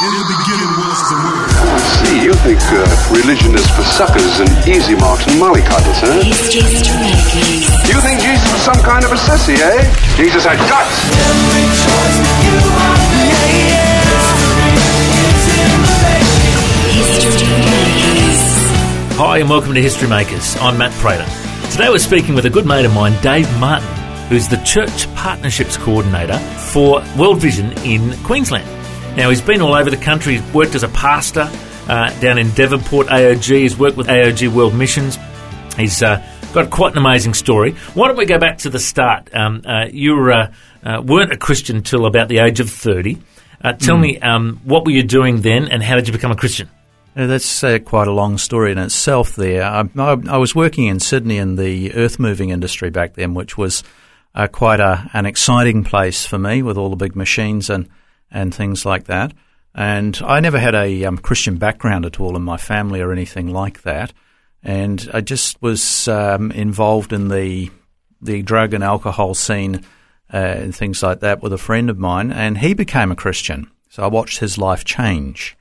In the beginning was the word. I see. You think uh, religion is for suckers and easy marks and mollycoddles, huh? History Makers. You think Jesus was some kind of a sissy, eh? Jesus had guts. History Makers. Hi, and welcome to History Makers. I'm Matt Prater. Today we're speaking with a good mate of mine, Dave Martin, who's the Church Partnerships Coordinator for World Vision in Queensland. Now, he's been all over the country, he's worked as a pastor uh, down in Devonport AOG, he's worked with AOG World Missions. He's uh, got quite an amazing story. Why don't we go back to the start? Um, uh, you were, uh, uh, weren't a Christian till about the age of 30. Uh, tell me, um, what were you doing then, and how did you become a Christian? That's uh, quite a long story in itself. There, I, I, I was working in Sydney in the earth moving industry back then, which was uh, quite a, an exciting place for me with all the big machines and and things like that. And I never had a um, Christian background at all in my family or anything like that. And I just was um, involved in the the drug and alcohol scene uh, and things like that with a friend of mine, and he became a Christian. So I watched his life change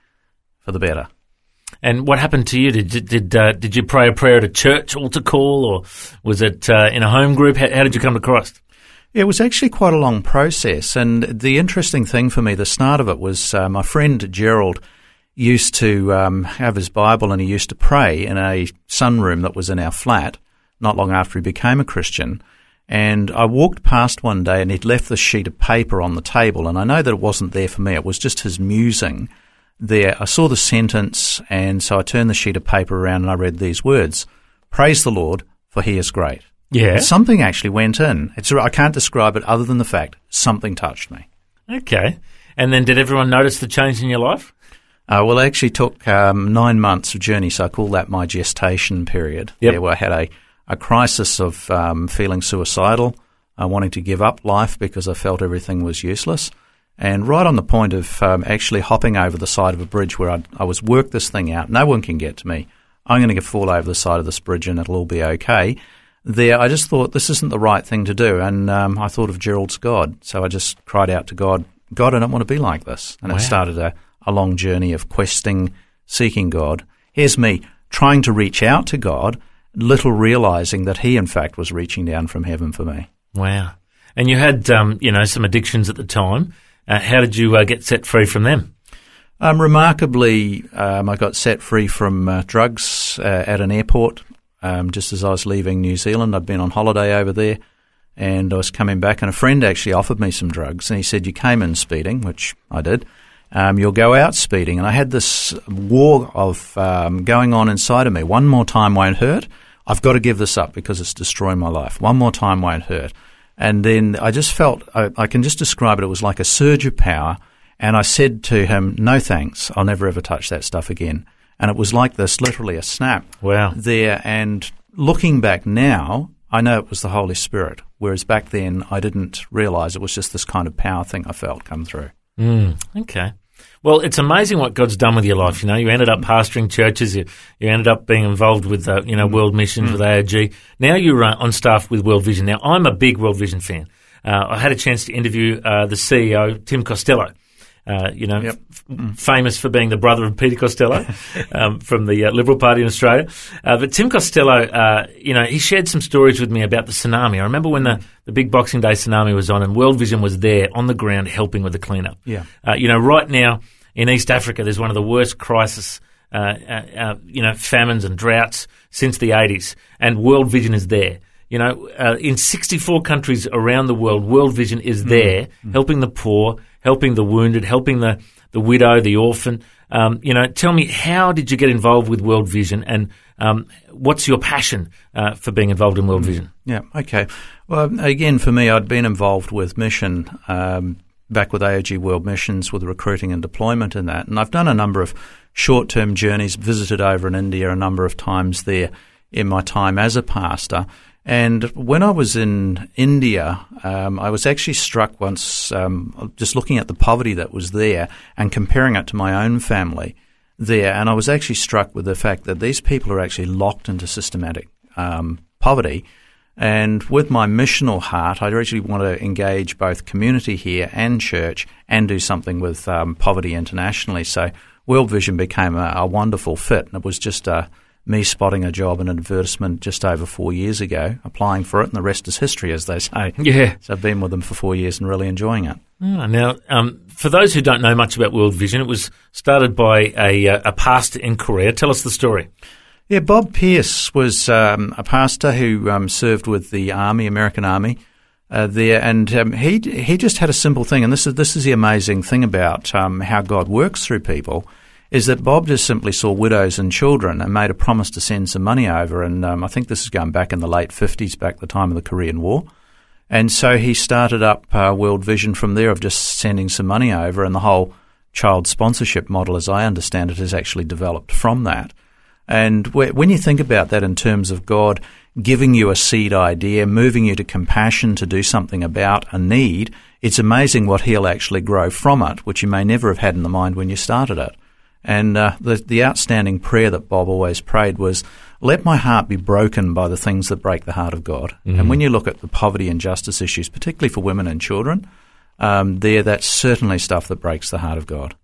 for the better. And what happened to you? Did you- did uh, did you pray a prayer at a church altar call, or was it uh, in a home group? How, how did you come to Christ? It was actually quite a long process, and the interesting thing for me, the start of it was uh, my friend Gerald used to um, have his Bible and he used to pray in a sunroom that was in our flat not long after he became a Christian. And I walked past one day and he'd left this sheet of paper on the table, and I know that it wasn't there for me, it was just his musing there. I saw the sentence, and so I turned the sheet of paper around and I read these words Praise the Lord, for he is great. Yeah. Something actually went in. It's I can't describe it other than the fact something touched me. Okay. And then did everyone notice the change in your life? Uh, well, it actually took um, nine months of journey, so I call that my gestation period. Yep. There where I had a, a crisis of um, feeling suicidal, uh, wanting to give up life because I felt everything was useless, and right on the point of um, actually hopping over the side of a bridge where I'd, I was work this thing out. No one can get to me. I'm going to fall over the side of this bridge and it'll all be okay. There, I just thought this isn't the right thing to do, and um, I thought of Gerald's God, so I just cried out to God, God, I don't want to be like this, and Wow. it started a, a long journey of questing, seeking God. Here's me trying to reach out to God, little realizing that He, in fact, was reaching down from heaven for me. Wow. And you had, um, you know, some addictions at the time. Uh, how did you uh, get set free from them? Um, remarkably, um, I got set free from uh, drugs uh, at an airport um, just as I was leaving New Zealand. I'd been on holiday over there and I was coming back, and a friend actually offered me some drugs. And he said, You came in speeding, which I did. Um, you'll go out speeding. And I had this war of um, going on inside of me. One more time won't hurt. I've got to give this up because it's destroying my life. One more time won't hurt. And then I just felt, I, I can just describe it, it was like a surge of power. And I said to him, No thanks, I'll never ever touch that stuff again. And it was like this, literally a snap Wow. there. And looking back now, I know it was the Holy Spirit, whereas back then I didn't realize it was just this kind of power thing I felt come through. Okay. Well, it's amazing what God's done with your life. You know, you ended up pastoring churches. You, you ended up being involved with, uh, you know, World Missions with AOG. Now you're uh, on staff with World Vision. Now, I'm a big World Vision fan. Uh, I had a chance to interview uh, the CEO, Tim Costello. Uh, you know, Yep. f- famous for being the brother of Peter Costello um, from the uh, Liberal Party in Australia. Uh, but Tim Costello, uh, you know, he shared some stories with me about the tsunami. I remember when the, the big Boxing Day tsunami was on and World Vision was there on the ground helping with the cleanup. Yeah. Uh, you know, right now in East Africa, there's one of the worst crisis, uh, uh, uh, you know, famines and droughts since the 80s, and World Vision is there. You know, uh, in 64 countries around the world, World Vision is there, helping the poor, helping the wounded, helping the, the widow, the orphan. Um, you know, tell me, how did you get involved with World Vision, and um, what's your passion uh, for being involved in World Vision? Yeah, okay. Well, again, for me, I'd been involved with mission um, back with AOG World Missions with recruiting and deployment in that. And I've done a number of short term journeys, visited over in India a number of times there in my time as a pastor. And when I was in India, um, I was actually struck once um, just looking at the poverty that was there and comparing it to my own family there. And I was actually struck with the fact that these people are actually locked into systematic um, poverty And with my missional heart, I actually want to engage both community here and church and do something with um, poverty internationally. So World Vision became a, a wonderful fit. And it was just uh, me spotting a job in an advertisement just over four years ago, applying for it, and the rest is history, as they say. Yeah. So I've been with them for four years and really enjoying it. Ah, now, um, for those who don't know much about World Vision, it was started by a, uh, a pastor in Korea. Tell us the story. Yeah, Bob Pierce was um, a pastor who um, served with the Army, American Army, uh, there, and um, he he just had a simple thing, and this is this is the amazing thing about um, how God works through people, is that Bob just simply saw widows and children and made a promise to send some money over, and um, I think this is going back in the late fifties, back the time of the Korean War. And so he started up uh, World Vision from there of just sending some money over, and the whole child sponsorship model, as I understand it, has actually developed from that. And wh- when you think about that in terms of God giving you a seed idea, moving you to compassion to do something about a need, it's amazing what He'll actually grow from it, which you may never have had in the mind when you started it. And uh, the, the outstanding prayer that Bob always prayed was, let my heart be broken by the things that break the heart of God. And when you look at the poverty and justice issues, particularly for women and children, um, there that's certainly stuff that breaks the heart of God.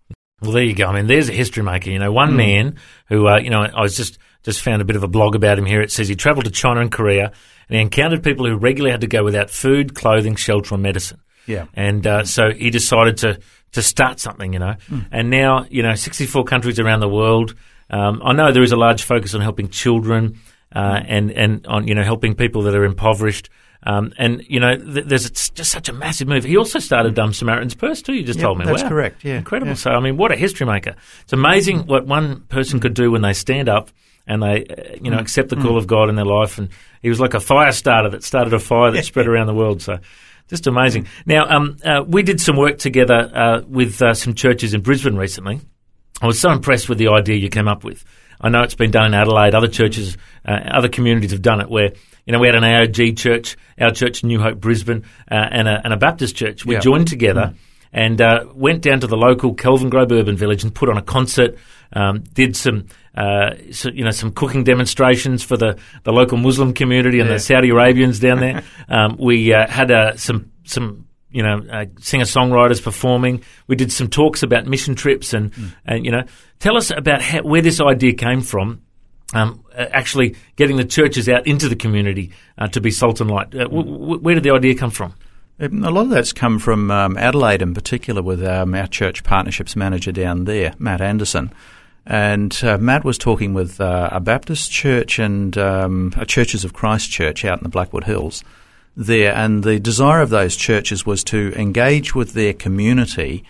Well, there you go. I mean, there's a history maker. You know, one man who, uh, you know, I was just just found a bit of a blog about him here. It says he travelled to China and Korea and he encountered people who regularly had to go without food, clothing, shelter, or medicine. Yeah. And uh, so he decided to to start something, you know. And now, you know, 64 countries around the world. Um, I know there is a large focus on helping children uh, and and on you know helping people that are impoverished. Um, and you know, th- there's it's just such a massive move. He also started um, Samaritan's Purse too. You just Yeah, told me. that's Wow. correct, yeah, incredible. yeah. So I mean, what a history maker! It's amazing what one person could do when they stand up and they, uh, you know, accept the call of God in their life. And he was like a fire starter that started a fire that spread around the world. So. Just amazing. Now, um, uh, we did some work together uh, with uh, some churches in Brisbane recently. I was so impressed with the idea you came up with. I know it's been done in Adelaide. Other churches, uh, other communities have done it. Where you know we had an AOG church, our church New Hope Brisbane, uh, and, a, and a Baptist church. We Yeah. joined together and uh, went down to the local Kelvin Grove Urban Village and put on a concert. Um, did some, uh, so, you know, some cooking demonstrations for the, the local Muslim community and Yeah. the Saudi Arabians down there. um, we uh, had uh, some some you know uh, singer songwriters performing. We did some talks about mission trips and and you know, tell us about how, where this idea came from. Um, uh, actually, getting the churches out into the community uh, to be salt and light. Uh, w- w- where did the idea come from? Um, A lot of that's come from um, Adelaide in particular with um, our church partnerships manager down there, Matt Anderson. And uh, Matt was talking with uh, a Baptist church and um, a Churches of Christ church out in the Blackwood Hills there. And the desire of those churches was to engage with their community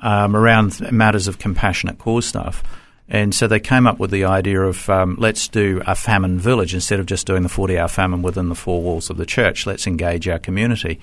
um, around matters of compassionate cause stuff. And so they came up with the idea of um, let's do a famine village instead of just doing the 40 hour famine within the four walls of the church. Let's engage our community.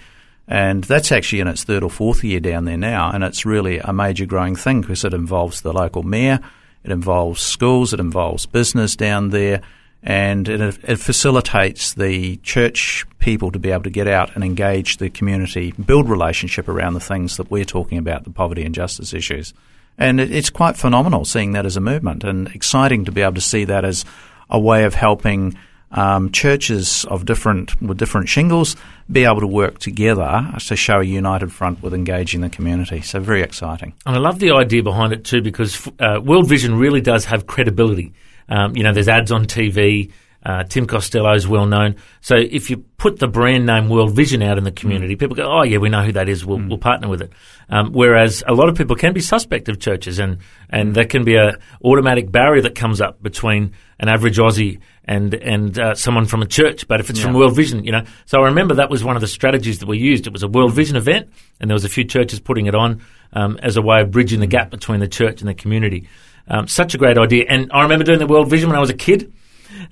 And that's actually in its third or fourth year down there now. And it's really a major growing thing because it involves the local mayor, it involves schools, it involves business down there, and it, it facilitates the church people to be able to get out and engage the community, build relationship around the things that we're talking about, the poverty and justice issues. And it, it's quite phenomenal seeing that as a movement and exciting to be able to see that as a way of helping um, churches of different with different shingles be able to work together to show a united front with engaging the community. So very exciting. And I love the idea behind it too because uh, World Vision really does have credibility. Um, you know, there's ads on TV. Uh, Tim Costello is well known. So if you put the brand name World Vision out in the community, people go, "Oh yeah, we know who that is. We'll, we'll partner with it." Um, whereas a lot of people can be suspect of churches, and and there can be a automatic barrier that comes up between an average Aussie and and uh, someone from a church. But if it's from World Vision, you know, so I remember that was one of the strategies that we used. It was a World Vision event, and there was a few churches putting it on um, as a way of bridging the gap between the church and the community. Um, such a great idea, and I remember doing the World Vision when I was a kid,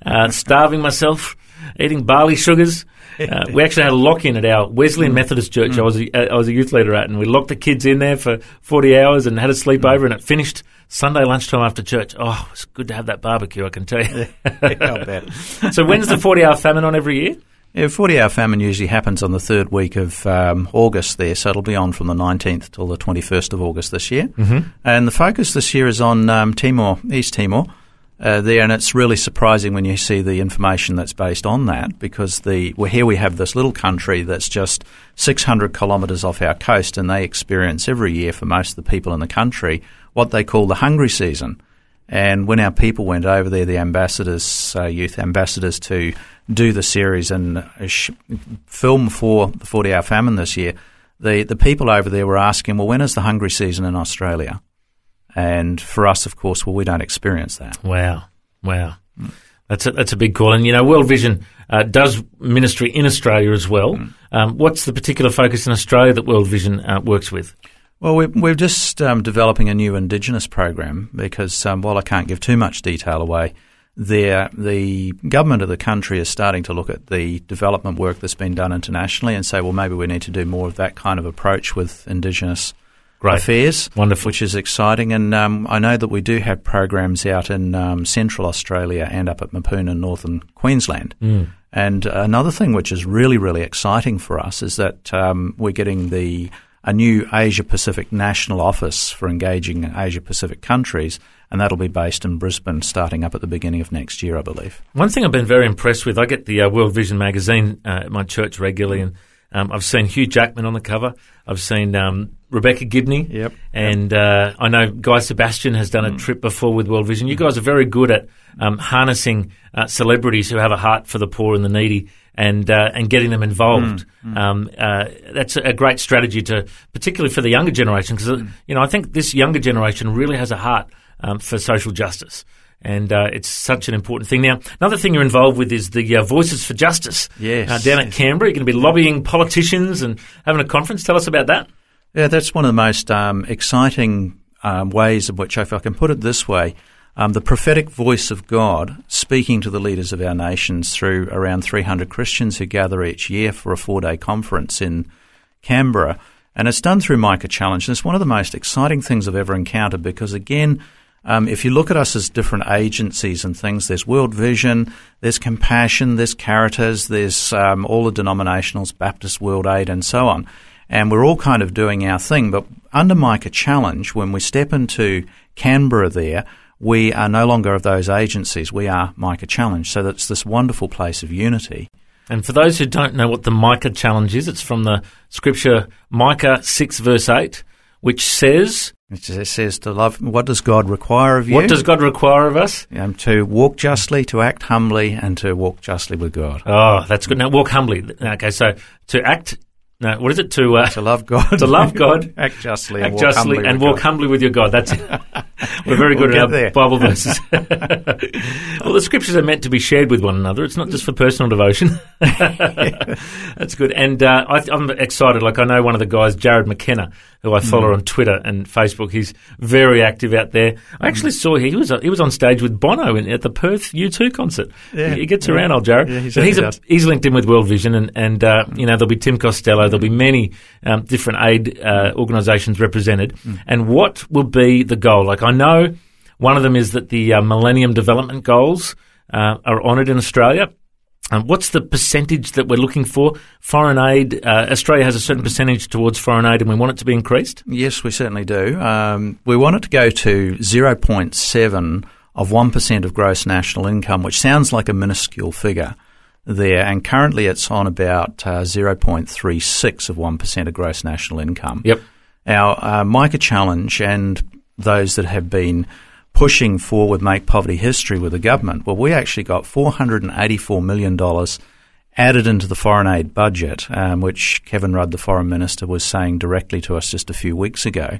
uh, starving myself, eating barley sugars. Uh, we actually had a lock in at our Wesleyan Methodist church. I was a, I was a youth leader at, and we locked the kids in there for forty hours and had a sleepover, and it finished Sunday lunchtime after church. Oh, it's good to have that barbecue, I can tell you. So when's the forty hour famine on every year? Yeah, 40 hour famine usually happens on the third week of um, August there, so it'll be on from the 19th till the 21st of August this year. Mm-hmm. And the focus this year is on um, Timor, East Timor, uh, there, and it's really surprising when you see the information that's based on that, because the well, here we have this little country that's just 600 kilometres off our coast, and they experience every year for most of the people in the country what they call the hungry season. And when our people went over there, the ambassadors, uh, youth ambassadors, to do the series and uh, sh- film for the 40 Hour Famine this year, the, the people over there were asking, well, when is the hungry season in Australia? And for us, of course, well, we don't experience that. Wow, wow, that's a, that's a big call. And you know, World Vision uh, does ministry in Australia as well. Um, what's the particular focus in Australia that World Vision uh, works with? Well, we're, we're just um, developing a new Indigenous program because um, while I can't give too much detail away, there the government of the country is starting to look at the development work that's been done internationally and say, well, maybe we need to do more of that kind of approach with Indigenous Great. affairs, Wonderful. which is exciting. And um, I know that we do have programs out in um, central Australia and up at Mapoon in northern Queensland. And another thing which is really, really exciting for us is that um, we're getting the a new Asia Pacific national office for engaging Asia Pacific countries, and that'll be based in Brisbane starting up at the beginning of next year, I believe. One thing I've been very impressed with, I get the uh, World Vision magazine uh, at my church regularly, and um, I've seen Hugh Jackman on the cover. I've seen um, Rebecca Gibney. Yep. And uh, I know Guy Sebastian has done a trip before with World Vision. You guys are very good at um, harnessing uh, celebrities who have a heart for the poor and the needy. And uh, and getting them involved, Um, uh, that's a great strategy to, particularly for the younger generation, because you know I think this younger generation really has a heart um, for social justice, and uh, it's such an important thing. Now, another thing you're involved with is the uh, Voices for Justice. Yes, uh, down at. Canberra, you're going to be lobbying politicians and having a conference. Tell us about that. Yeah, that's one of the most um, exciting um, ways of which, if I can put it this way, um, the prophetic voice of God speaking to the leaders of our nations through around 300 Christians who gather each year for a four day conference in Canberra. And it's done through Micah Challenge. And it's one of the most exciting things I've ever encountered because, again, um, if you look at us as different agencies and things, there's World Vision, there's Compassion, there's Caritas, there's um, all the denominationals, Baptist World Aid, and so on. And we're all kind of doing our thing. But under Micah Challenge, when we step into Canberra there, we are no longer of those agencies. We are Micah Challenge. So that's this wonderful place of unity. And for those who don't know what the Micah challenge is, it's from the scripture Micah 6, verse 8, which says, It says to love. What does God require of you? What does God require of us? Um, to walk justly, to act humbly, and to walk justly with God. Oh, that's good. Now, walk humbly. Okay, so to act, no, what is it? To, uh, To love God. To love God. act justly, and act walk justly humbly and with walk humbly with your God. That's it. We're very good We'll at our. Bible verses. well, the scriptures are meant to be shared with one another. It's not just for personal devotion. That's good. And uh, I, I'm excited. Like I know one of the guys, Jarrod McKenna, who I Mm. follow on Twitter and Facebook. He's very active out there. I actually saw he was he was on stage with Bono in, at the Perth U2 concert. Yeah, he, he gets yeah. around, old Jared. Yeah, he he's a, he's linked in with World Vision, and, and uh, you know there'll be Tim Costello, there'll be many um, different aid uh, organisations represented. And what will be the goal? Like I know one of them is that the uh, Millennium Development Goals uh, are honoured in Australia. Um, what's the percentage that we're looking for? Foreign aid. Uh, Australia has a certain percentage towards foreign aid, and we want it to be increased. Yes, we certainly do. Um, we want it to go to 0.7 of 1% of gross national income, which sounds like a minuscule figure there. And currently it's on about uh, 0.36 of 1% of gross national income. Yep. Our uh, Micah Challenge and those that have been pushing forward Make Poverty History with the government, well, we actually got $484 million added into the foreign aid budget, um, which Kevin Rudd, the foreign minister, was saying directly to us just a few weeks ago.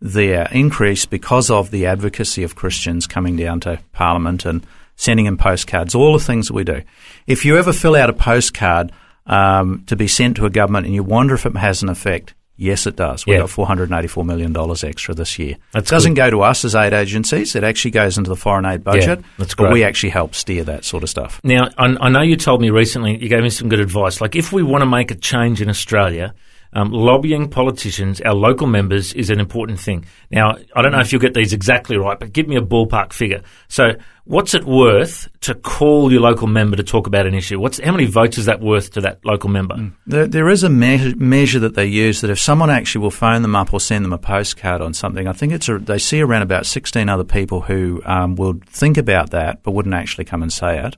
Their increase because of the advocacy of Christians coming down to Parliament and sending in postcards, all the things that we do. If you ever fill out a postcard um, to be sent to a government and you wonder if it has an effect, yes, it does. We Yeah. got $484 million extra this year. That's it doesn't go to us as aid agencies, it actually goes into the foreign aid budget. that's but we actually help steer that sort of stuff. Now, I, I know you told me recently, you gave me some good advice. Like, if we want to make a change in Australia, um, lobbying politicians, our local members, is an important thing. Now, I don't know if you'll get these exactly right, but give me a ballpark figure. So, what's it worth to call your local member to talk about an issue? What's how many votes is that worth to that local member? There, there is a measure, measure that they use that if someone actually will phone them up or send them a postcard on something, I think it's a, they see around about 16 other people who um, will think about that but wouldn't actually come and say it.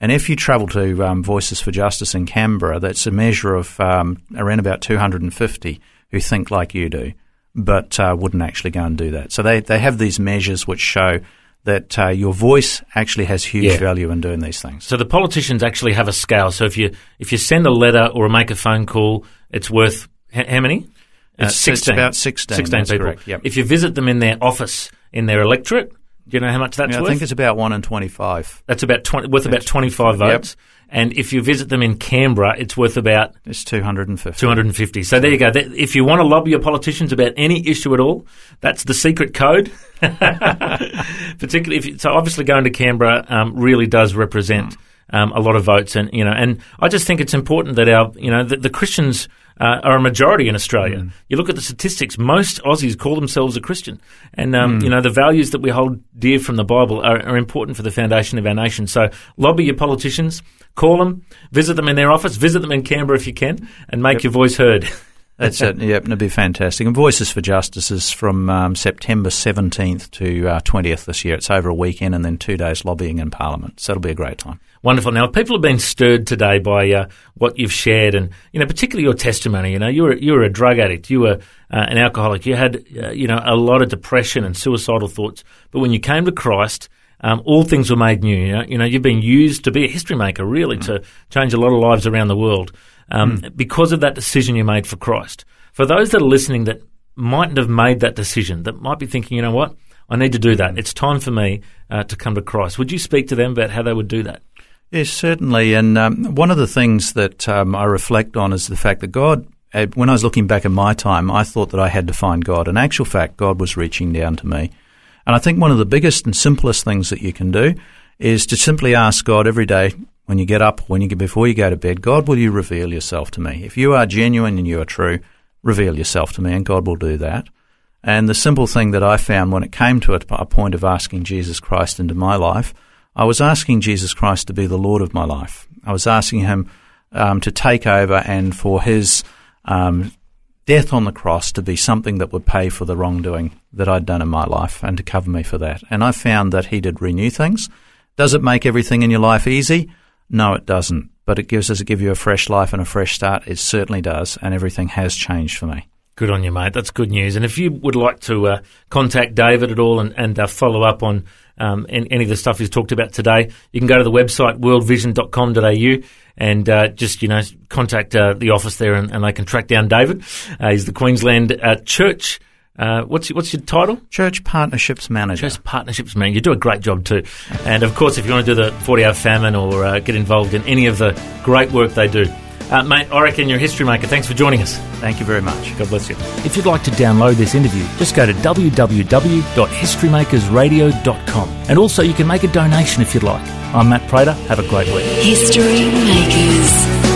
And if you travel to um, Voices for Justice in Canberra, that's a measure of um, around about 250 who think like you do, but uh, wouldn't actually go and do that. So they, they have these measures which show that uh, your voice actually has huge Yeah. value in doing these things. So the politicians actually have a scale. So if you if you send a letter or make a phone call, it's worth h- how many? Uh, It's- it's about 16, that's people. correct, yep. If you visit them in their office, in their electorate, do you know how much that's Yeah, I think it's about 1 in 25. that's about 20, worth about 25 Yep. votes. And if you visit them in Canberra, it's worth about It's 250. 250. So there you go. If you want to lobby your politicians about any issue at all, that's the secret code. Particularly if you, so obviously going to Canberra um, really does represent um, a lot of votes, and you know, and I just think it's important that our you know the, the Christians. Uh, are a majority in Australia. You look at the statistics; most Aussies call themselves a Christian, and um, you know the values that we hold dear from the Bible are, are important for the foundation of our nation. So, lobby your politicians, call them, visit them in their office, visit them in Canberra if you can, and make your voice heard. That's it. Yep, it'd be fantastic. And Voices for Justice is from um, September 17th to uh, 20th this year. It's over a weekend and then two days lobbying in Parliament. So it'll be a great time. Wonderful. Now, people have been stirred today by uh, what you've shared, and you know, particularly your testimony. You know, you were you were a drug addict, you were uh, an alcoholic, you had uh, you know a lot of depression and suicidal thoughts. But when you came to Christ, um, all things were made new. You know, you know, you've been used to be a history maker, really, to change a lot of lives around the world um, because of that decision you made for Christ. For those that are listening that mightn't have made that decision, that might be thinking, you know what, I need to do that. It's time for me uh, to come to Christ. Would you speak to them about how they would do that? Yes, certainly. And um, one of the things that um, I reflect on is the fact that God, uh, when I was looking back at my time, I thought that I had to find God. In actual fact, God was reaching down to me. And I think one of the biggest and simplest things that you can do is to simply ask God every day when you get up, when you before you go to bed, God, will you reveal yourself to me? If you are genuine and you are true, reveal yourself to me, and God will do that. And the simple thing that I found when it came to a point of asking Jesus Christ into my life, I was asking Jesus Christ to be the Lord of my life. I was asking Him um, to take over and for His um, death on the cross to be something that would pay for the wrongdoing that I'd done in my life and to cover me for that. And I found that He did renew things. Does it make everything in your life easy? No, it doesn't. But it gives us, it give you a fresh life and a fresh start. It certainly does. And everything has changed for me. Good on you, mate. That's good news. And if you would like to uh, contact David at all and, and uh, follow up on um, any, any of the stuff he's talked about today, you can go to the website worldvision.com.au and uh, just, you know, contact uh, the office there and, and they can track down David. Uh, he's the Queensland uh, Church. Uh, what's, your, what's your title? Church Partnerships Manager. Church Partnerships Man. You do a great job too. And of course, if you want to do the 40 hour famine or uh, get involved in any of the great work they do, uh, mate, I reckon you're a history maker. Thanks for joining us. Thank you very much. God bless you. If you'd like to download this interview, just go to www.historymakersradio.com. And also, you can make a donation if you'd like. I'm Matt Prater. Have a great week. History Makers.